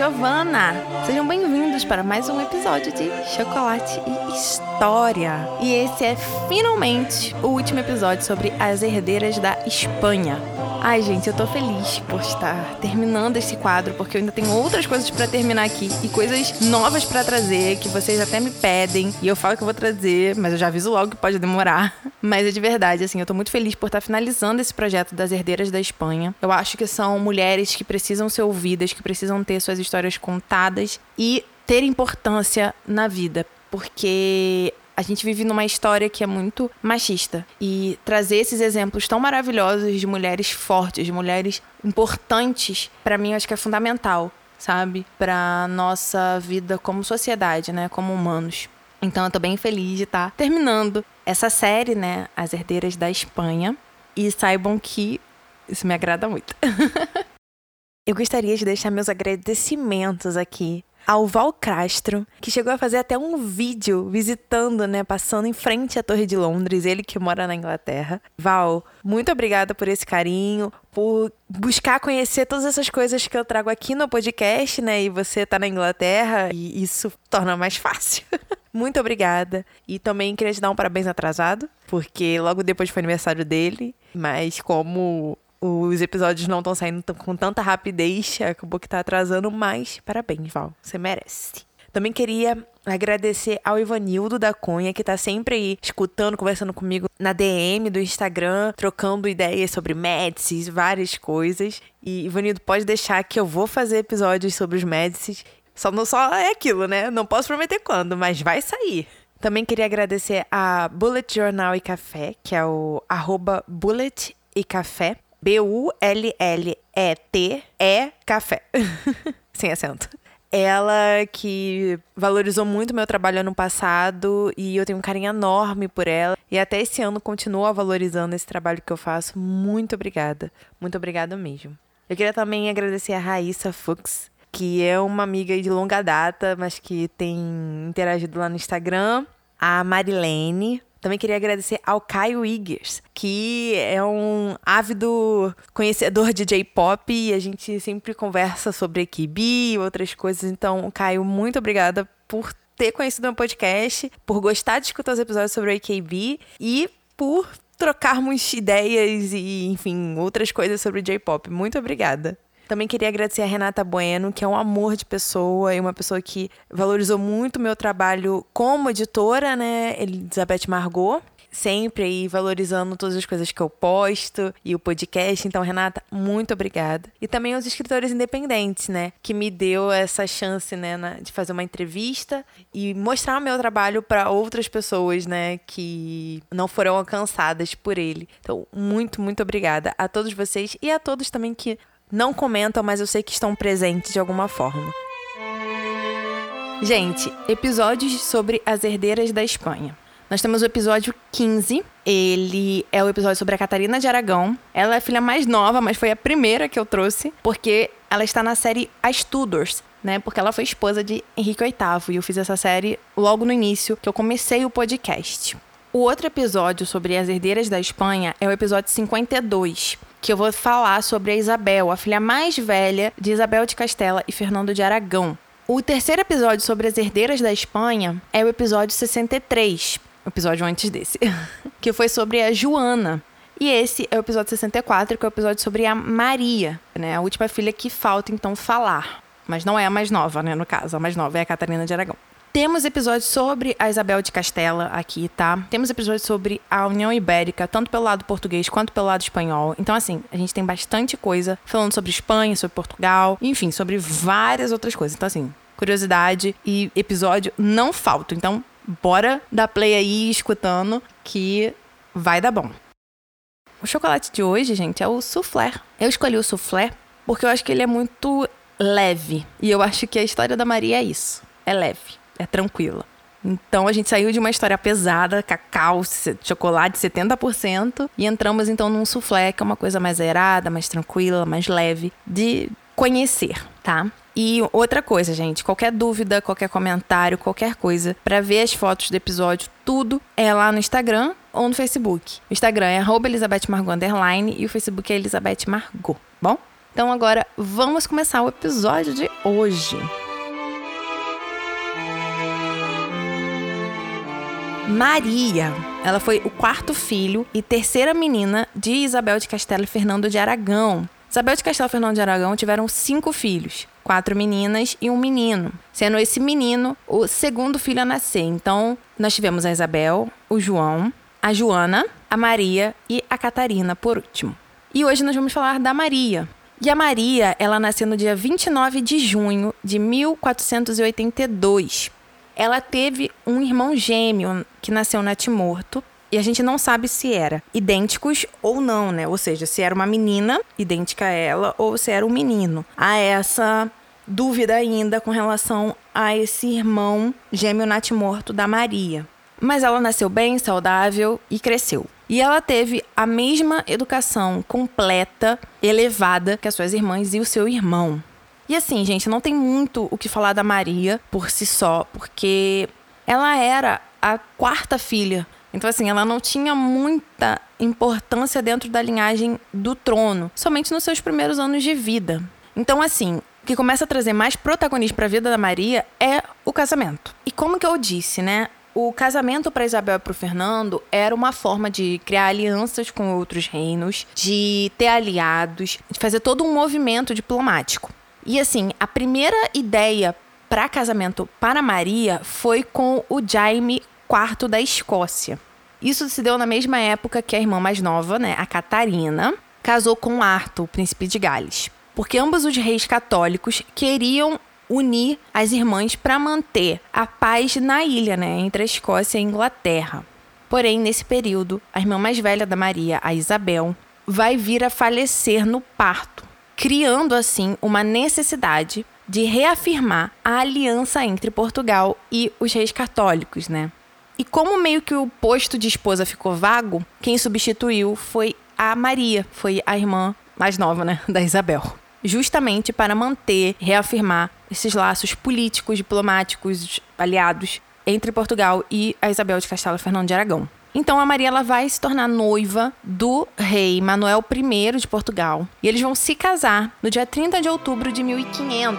Giovanna. Sejam bem-vindos para mais um episódio de Chocolate e História. E esse é finalmente o último episódio sobre as herdeiras da Espanha. Ai, gente, eu tô feliz por estar terminando esse quadro, porque eu ainda tenho outras coisas para terminar aqui e coisas novas para trazer que vocês até me pedem. E eu falo que eu vou trazer, mas eu já aviso logo que pode demorar. Mas é de verdade, assim, eu tô muito feliz por estar finalizando esse projeto das herdeiras da Espanha. Eu acho que são mulheres que precisam ser ouvidas, que precisam ter suas histórias contadas e ter importância na vida, porque a gente vive numa história que é muito machista. E trazer esses exemplos tão maravilhosos de mulheres fortes, de mulheres importantes, para mim acho que é fundamental, sabe? Para nossa vida como sociedade, né, como humanos. Então eu tô bem feliz de estar tá terminando essa série, né, As Herdeiras da Espanha. E saibam que isso me agrada muito. eu gostaria de deixar meus agradecimentos aqui ao Val Castro, que chegou a fazer até um vídeo visitando, né, passando em frente à Torre de Londres, ele que mora na Inglaterra. Val, muito obrigada por esse carinho, por buscar conhecer todas essas coisas que eu trago aqui no podcast, né, e você tá na Inglaterra e isso torna mais fácil. Muito obrigada. E também queria te dar um parabéns atrasado, porque logo depois foi aniversário dele. Mas como os episódios não estão saindo com tanta rapidez, acabou que tá atrasando, mas parabéns, Val, você merece. Também queria agradecer ao Ivanildo da Cunha, que tá sempre aí escutando, conversando comigo na DM do Instagram, trocando ideias sobre Médicis, várias coisas. E Ivanildo, pode deixar que eu vou fazer episódios sobre os Médicis. Só não só é aquilo, né? Não posso prometer quando, mas vai sair. Também queria agradecer a Bullet Journal e Café, que é o arroba Bullet e Café. B-U-L-L-E-T-E Café. Sem acento. Ela que valorizou muito meu trabalho ano passado e eu tenho um carinho enorme por ela. E até esse ano continua valorizando esse trabalho que eu faço. Muito obrigada. Muito obrigada mesmo. Eu queria também agradecer a Raíssa Fux, que é uma amiga de longa data, mas que tem interagido lá no Instagram. A Marilene, também queria agradecer ao Caio Iggers, que é um ávido conhecedor de J-pop e a gente sempre conversa sobre AKB e outras coisas. Então, Caio, muito obrigada por ter conhecido meu podcast, por gostar de escutar os episódios sobre AKB e por trocarmos ideias e, enfim, outras coisas sobre J-pop. Muito obrigada. Também queria agradecer a Renata Bueno, que é um amor de pessoa e uma pessoa que valorizou muito o meu trabalho como editora, né? Elizabeth Margot sempre aí valorizando todas as coisas que eu posto e o podcast. Então, Renata, muito obrigada. E também aos escritores independentes, né, que me deu essa chance, né, de fazer uma entrevista e mostrar o meu trabalho para outras pessoas, né, que não foram alcançadas por ele. Então, muito, muito obrigada a todos vocês e a todos também que não comentam, mas eu sei que estão presentes de alguma forma. Gente, episódios sobre as herdeiras da Espanha. Nós temos o episódio 15. Ele é o episódio sobre a Catarina de Aragão. Ela é a filha mais nova, mas foi a primeira que eu trouxe, porque ela está na série As Tudors, né? Porque ela foi esposa de Henrique VIII. E eu fiz essa série logo no início, que eu comecei o podcast. O outro episódio sobre as herdeiras da Espanha é o episódio 52, que eu vou falar sobre a Isabel, a filha mais velha de Isabel de Castela e Fernando de Aragão. O terceiro episódio sobre as herdeiras da Espanha é o episódio 63, o episódio antes desse, que foi sobre a Joana. E esse é o episódio 64, que é o episódio sobre a Maria, né? A última filha que falta então falar. Mas não é a mais nova, né? No caso, a mais nova é a Catarina de Aragão. Temos episódios sobre a Isabel de Castela aqui, tá? Temos episódios sobre a União Ibérica, tanto pelo lado português quanto pelo lado espanhol. Então, assim, a gente tem bastante coisa falando sobre Espanha, sobre Portugal, enfim, sobre várias outras coisas. Então, assim, curiosidade e episódio não faltam. Então, bora dar play aí escutando que vai dar bom. O chocolate de hoje, gente, é o soufflé. Eu escolhi o soufflé porque eu acho que ele é muito leve. E eu acho que a história da Maria é isso. É leve é tranquila. Então a gente saiu de uma história pesada, cacau, chocolate 70%, e entramos então num soufflé, que é uma coisa mais aerada, mais tranquila, mais leve de conhecer, tá? E outra coisa, gente, qualquer dúvida, qualquer comentário, qualquer coisa, para ver as fotos do episódio, tudo é lá no Instagram ou no Facebook. O Instagram é Elizabeth Margot, e o Facebook é Elizabeth Margot, bom? Então agora vamos começar o episódio de hoje. Maria. Ela foi o quarto filho e terceira menina de Isabel de Castelo e Fernando de Aragão. Isabel de Castelo e Fernando de Aragão tiveram cinco filhos, quatro meninas e um menino, sendo esse menino o segundo filho a nascer. Então, nós tivemos a Isabel, o João, a Joana, a Maria e a Catarina por último. E hoje nós vamos falar da Maria. E a Maria, ela nasceu no dia 29 de junho de 1482 ela teve um irmão gêmeo que nasceu na Timorto. E a gente não sabe se era idênticos ou não, né? Ou seja, se era uma menina idêntica a ela ou se era um menino. Há essa dúvida ainda com relação a esse irmão gêmeo natimorto da Maria. Mas ela nasceu bem, saudável e cresceu. E ela teve a mesma educação completa, elevada que as suas irmãs e o seu irmão. E assim, gente, não tem muito o que falar da Maria por si só, porque ela era a quarta filha. Então, assim, ela não tinha muita importância dentro da linhagem do trono, somente nos seus primeiros anos de vida. Então, assim, o que começa a trazer mais protagonismo para a vida da Maria é o casamento. E como que eu disse, né? O casamento para Isabel e para o Fernando era uma forma de criar alianças com outros reinos, de ter aliados, de fazer todo um movimento diplomático. E assim, a primeira ideia para casamento para Maria foi com o Jaime IV da Escócia. Isso se deu na mesma época que a irmã mais nova, né, a Catarina, casou com Arthur, príncipe de Gales. Porque ambos os reis católicos queriam unir as irmãs para manter a paz na ilha, né, entre a Escócia e a Inglaterra. Porém, nesse período, a irmã mais velha da Maria, a Isabel, vai vir a falecer no parto criando assim uma necessidade de reafirmar a aliança entre Portugal e os reis católicos, né? E como meio que o posto de esposa ficou vago, quem substituiu foi a Maria, foi a irmã mais nova, né, da Isabel. Justamente para manter, reafirmar esses laços políticos, diplomáticos, aliados entre Portugal e a Isabel de Castelo Fernando de Aragão. Então a Maria ela vai se tornar noiva do rei Manuel I de Portugal. E eles vão se casar no dia 30 de outubro de 1500.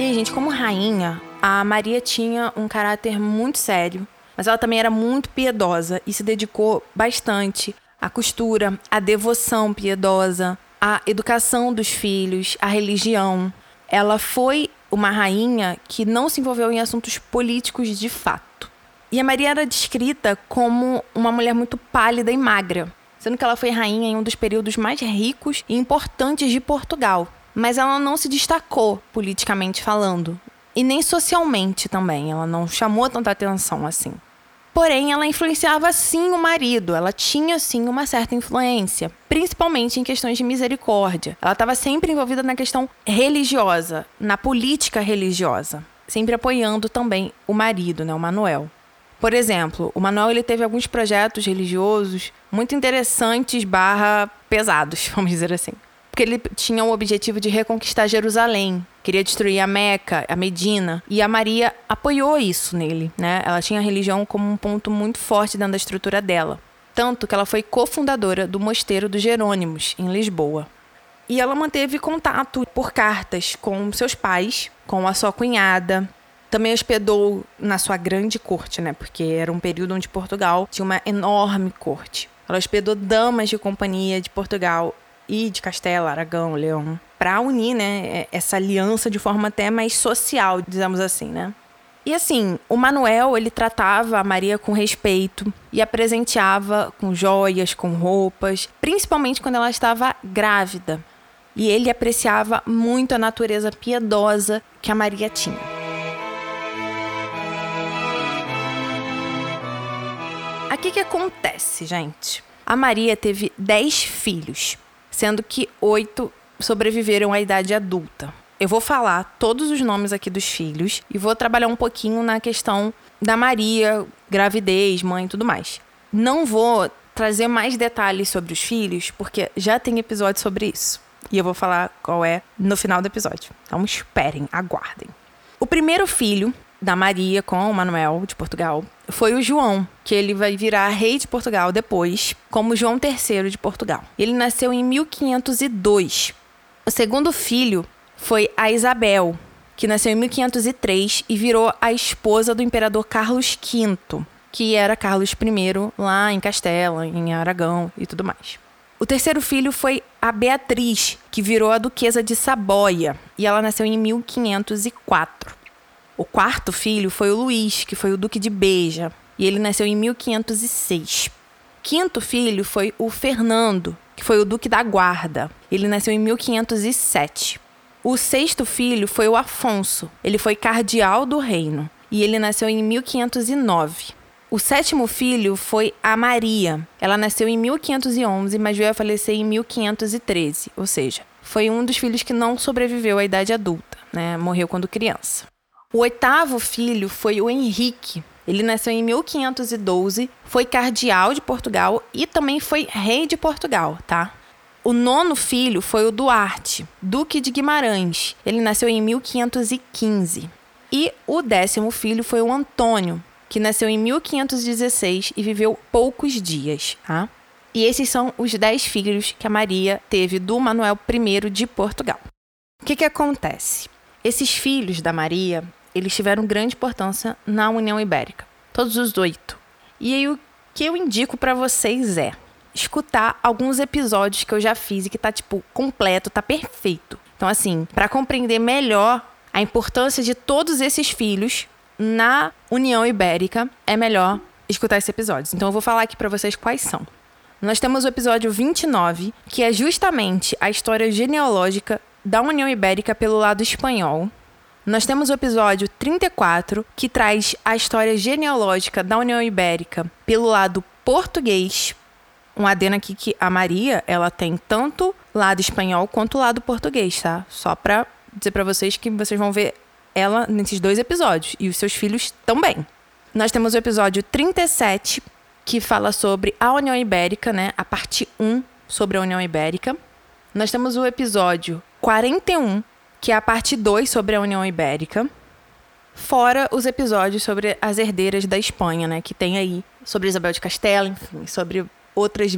E, gente, como rainha, a Maria tinha um caráter muito sério, mas ela também era muito piedosa e se dedicou bastante à costura, à devoção piedosa, à educação dos filhos, à religião. Ela foi uma rainha que não se envolveu em assuntos políticos de fato. E a Maria era descrita como uma mulher muito pálida e magra, sendo que ela foi rainha em um dos períodos mais ricos e importantes de Portugal. Mas ela não se destacou politicamente falando, e nem socialmente também, ela não chamou tanta atenção assim. Porém, ela influenciava sim o marido, ela tinha sim uma certa influência, principalmente em questões de misericórdia. Ela estava sempre envolvida na questão religiosa, na política religiosa, sempre apoiando também o marido, né, o Manuel. Por exemplo, o Manuel ele teve alguns projetos religiosos muito interessantes barra pesados, vamos dizer assim porque ele tinha o objetivo de reconquistar Jerusalém, queria destruir a Meca, a Medina, e a Maria apoiou isso nele, né? Ela tinha a religião como um ponto muito forte dentro da estrutura dela, tanto que ela foi cofundadora do Mosteiro dos Jerônimos em Lisboa. E ela manteve contato por cartas com seus pais, com a sua cunhada, também hospedou na sua grande corte, né? Porque era um período onde Portugal tinha uma enorme corte. Ela hospedou damas de companhia de Portugal e de Castela, Aragão, Leão, para unir, né, é, essa aliança de forma até mais social, dizemos assim, né? E assim, o Manuel, ele tratava a Maria com respeito e a presenteava com joias, com roupas, principalmente quando ela estava grávida. E ele apreciava muito a natureza piedosa que a Maria tinha. Aqui que acontece, gente? A Maria teve dez filhos sendo que oito sobreviveram à idade adulta. Eu vou falar todos os nomes aqui dos filhos e vou trabalhar um pouquinho na questão da Maria, gravidez, mãe e tudo mais. Não vou trazer mais detalhes sobre os filhos, porque já tem episódio sobre isso. E eu vou falar qual é no final do episódio. Então esperem, aguardem. O primeiro filho da Maria com o Manuel de Portugal foi o João, que ele vai virar rei de Portugal depois, como João III de Portugal. Ele nasceu em 1502. O segundo filho foi a Isabel, que nasceu em 1503 e virou a esposa do imperador Carlos V, que era Carlos I lá em Castela, em Aragão e tudo mais. O terceiro filho foi a Beatriz, que virou a duquesa de Saboia, e ela nasceu em 1504. O quarto filho foi o Luís, que foi o duque de Beja, e ele nasceu em 1506. Quinto filho foi o Fernando, que foi o duque da Guarda. Ele nasceu em 1507. O sexto filho foi o Afonso. Ele foi cardeal do reino e ele nasceu em 1509. O sétimo filho foi a Maria. Ela nasceu em 1511, mas veio a falecer em 1513, ou seja, foi um dos filhos que não sobreviveu à idade adulta, né? Morreu quando criança. O oitavo filho foi o Henrique. Ele nasceu em 1512, foi cardeal de Portugal e também foi rei de Portugal, tá? O nono filho foi o Duarte, Duque de Guimarães. Ele nasceu em 1515. E o décimo filho foi o Antônio, que nasceu em 1516 e viveu poucos dias, tá? E esses são os dez filhos que a Maria teve do Manuel I de Portugal. O que, que acontece? Esses filhos da Maria, eles tiveram grande importância na União Ibérica, todos os oito. E aí o que eu indico para vocês é escutar alguns episódios que eu já fiz e que tá tipo completo, tá perfeito. Então assim, para compreender melhor a importância de todos esses filhos, na União Ibérica, é melhor escutar esses episódios. Então eu vou falar aqui para vocês quais são. Nós temos o episódio 29, que é justamente a história genealógica da União Ibérica pelo lado espanhol. Nós temos o episódio 34, que traz a história genealógica da União Ibérica pelo lado português. Um adendo aqui que a Maria, ela tem tanto lado espanhol quanto lado português, tá? Só para dizer para vocês que vocês vão ver ela nesses dois episódios e os seus filhos também. Nós temos o episódio 37, que fala sobre a União Ibérica, né? A parte 1 sobre a União Ibérica. Nós temos o episódio 41, que é a parte 2 sobre a União Ibérica. Fora os episódios sobre as herdeiras da Espanha, né? Que tem aí sobre Isabel de Castela, enfim, sobre outras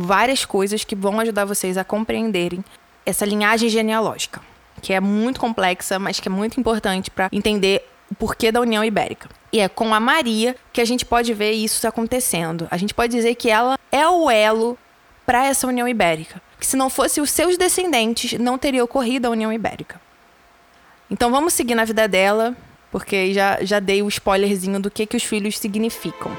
várias coisas que vão ajudar vocês a compreenderem essa linhagem genealógica que é muito complexa, mas que é muito importante para entender o porquê da União Ibérica. E é com a Maria que a gente pode ver isso acontecendo. A gente pode dizer que ela é o elo para essa União Ibérica. Que se não fosse os seus descendentes, não teria ocorrido a União Ibérica. Então vamos seguir na vida dela, porque já, já dei o spoilerzinho do que, que os filhos significam.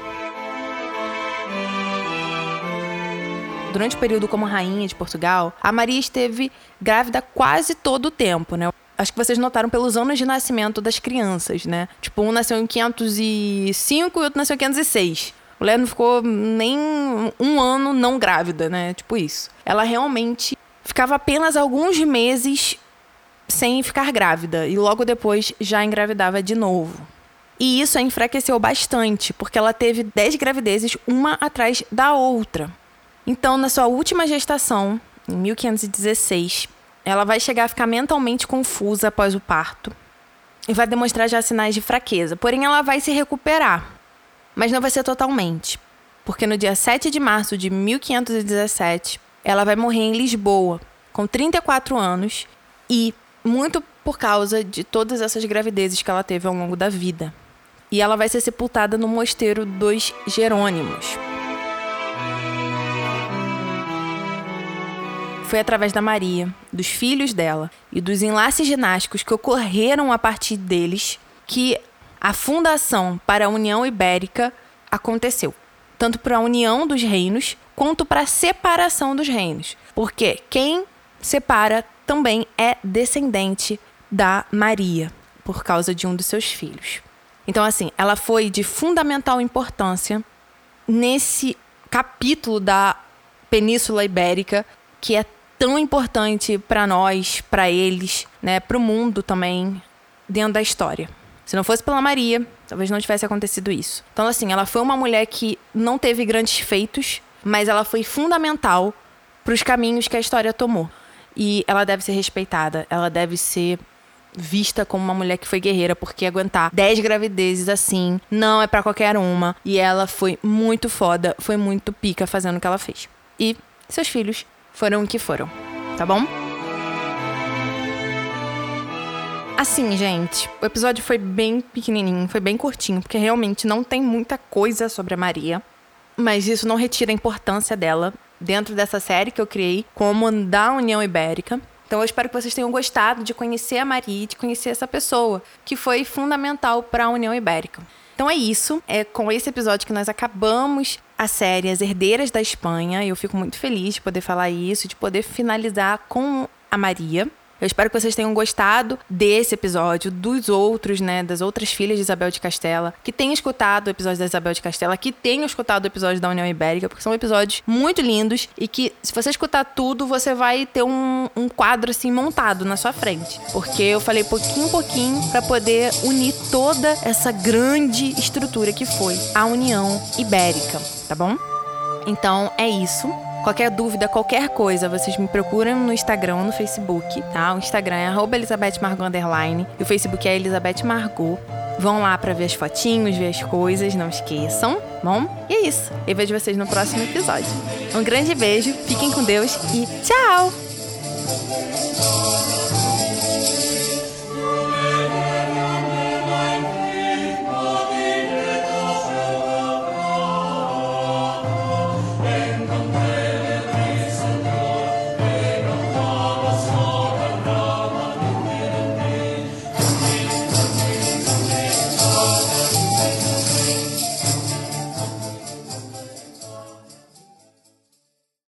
durante o período como rainha de Portugal, a Maria esteve grávida quase todo o tempo, né? Acho que vocês notaram pelos anos de nascimento das crianças, né? Tipo, um nasceu em 505 e outro nasceu em 506. A mulher não ficou nem um ano não grávida, né? Tipo isso. Ela realmente ficava apenas alguns meses sem ficar grávida e logo depois já engravidava de novo. E isso a enfraqueceu bastante, porque ela teve 10 gravidezes uma atrás da outra. Então, na sua última gestação, em 1516, ela vai chegar a ficar mentalmente confusa após o parto e vai demonstrar já sinais de fraqueza. Porém, ela vai se recuperar, mas não vai ser totalmente, porque no dia 7 de março de 1517, ela vai morrer em Lisboa, com 34 anos e muito por causa de todas essas gravidezes que ela teve ao longo da vida. E ela vai ser sepultada no mosteiro dos Jerônimos. Foi através da Maria, dos filhos dela e dos enlaces ginásticos que ocorreram a partir deles que a fundação para a União Ibérica aconteceu. Tanto para a união dos reinos quanto para a separação dos reinos. Porque quem separa também é descendente da Maria, por causa de um dos seus filhos. Então, assim, ela foi de fundamental importância nesse capítulo da Península Ibérica, que é tão importante para nós, para eles, né, para o mundo também, dentro da história. Se não fosse pela Maria, talvez não tivesse acontecido isso. Então, assim, ela foi uma mulher que não teve grandes feitos, mas ela foi fundamental para os caminhos que a história tomou. E ela deve ser respeitada, ela deve ser vista como uma mulher que foi guerreira, porque aguentar 10 gravidezes assim não é para qualquer uma. E ela foi muito foda, foi muito pica fazendo o que ela fez. E seus filhos foram o que foram, tá bom? Assim, gente, o episódio foi bem pequenininho, foi bem curtinho, porque realmente não tem muita coisa sobre a Maria. Mas isso não retira a importância dela dentro dessa série que eu criei, como da União Ibérica. Então eu espero que vocês tenham gostado de conhecer a Maria, de conhecer essa pessoa, que foi fundamental para a União Ibérica. Então é isso, é com esse episódio que nós acabamos a série As Herdeiras da Espanha. Eu fico muito feliz de poder falar isso, de poder finalizar com a Maria. Eu espero que vocês tenham gostado desse episódio, dos outros, né, das outras filhas de Isabel de Castela, que tenham escutado o episódio da Isabel de Castela, que tenham escutado o episódio da União Ibérica, porque são episódios muito lindos e que, se você escutar tudo, você vai ter um, um quadro assim montado na sua frente. Porque eu falei pouquinho em pouquinho para poder unir toda essa grande estrutura que foi a União Ibérica, tá bom? Então é isso. Qualquer dúvida, qualquer coisa, vocês me procuram no Instagram, no Facebook, tá? O Instagram é Underline e o Facebook é Elizabeth Margot. Vão lá para ver as fotinhos, ver as coisas, não esqueçam, bom? E é isso. Eu vejo vocês no próximo episódio. Um grande beijo, fiquem com Deus e tchau!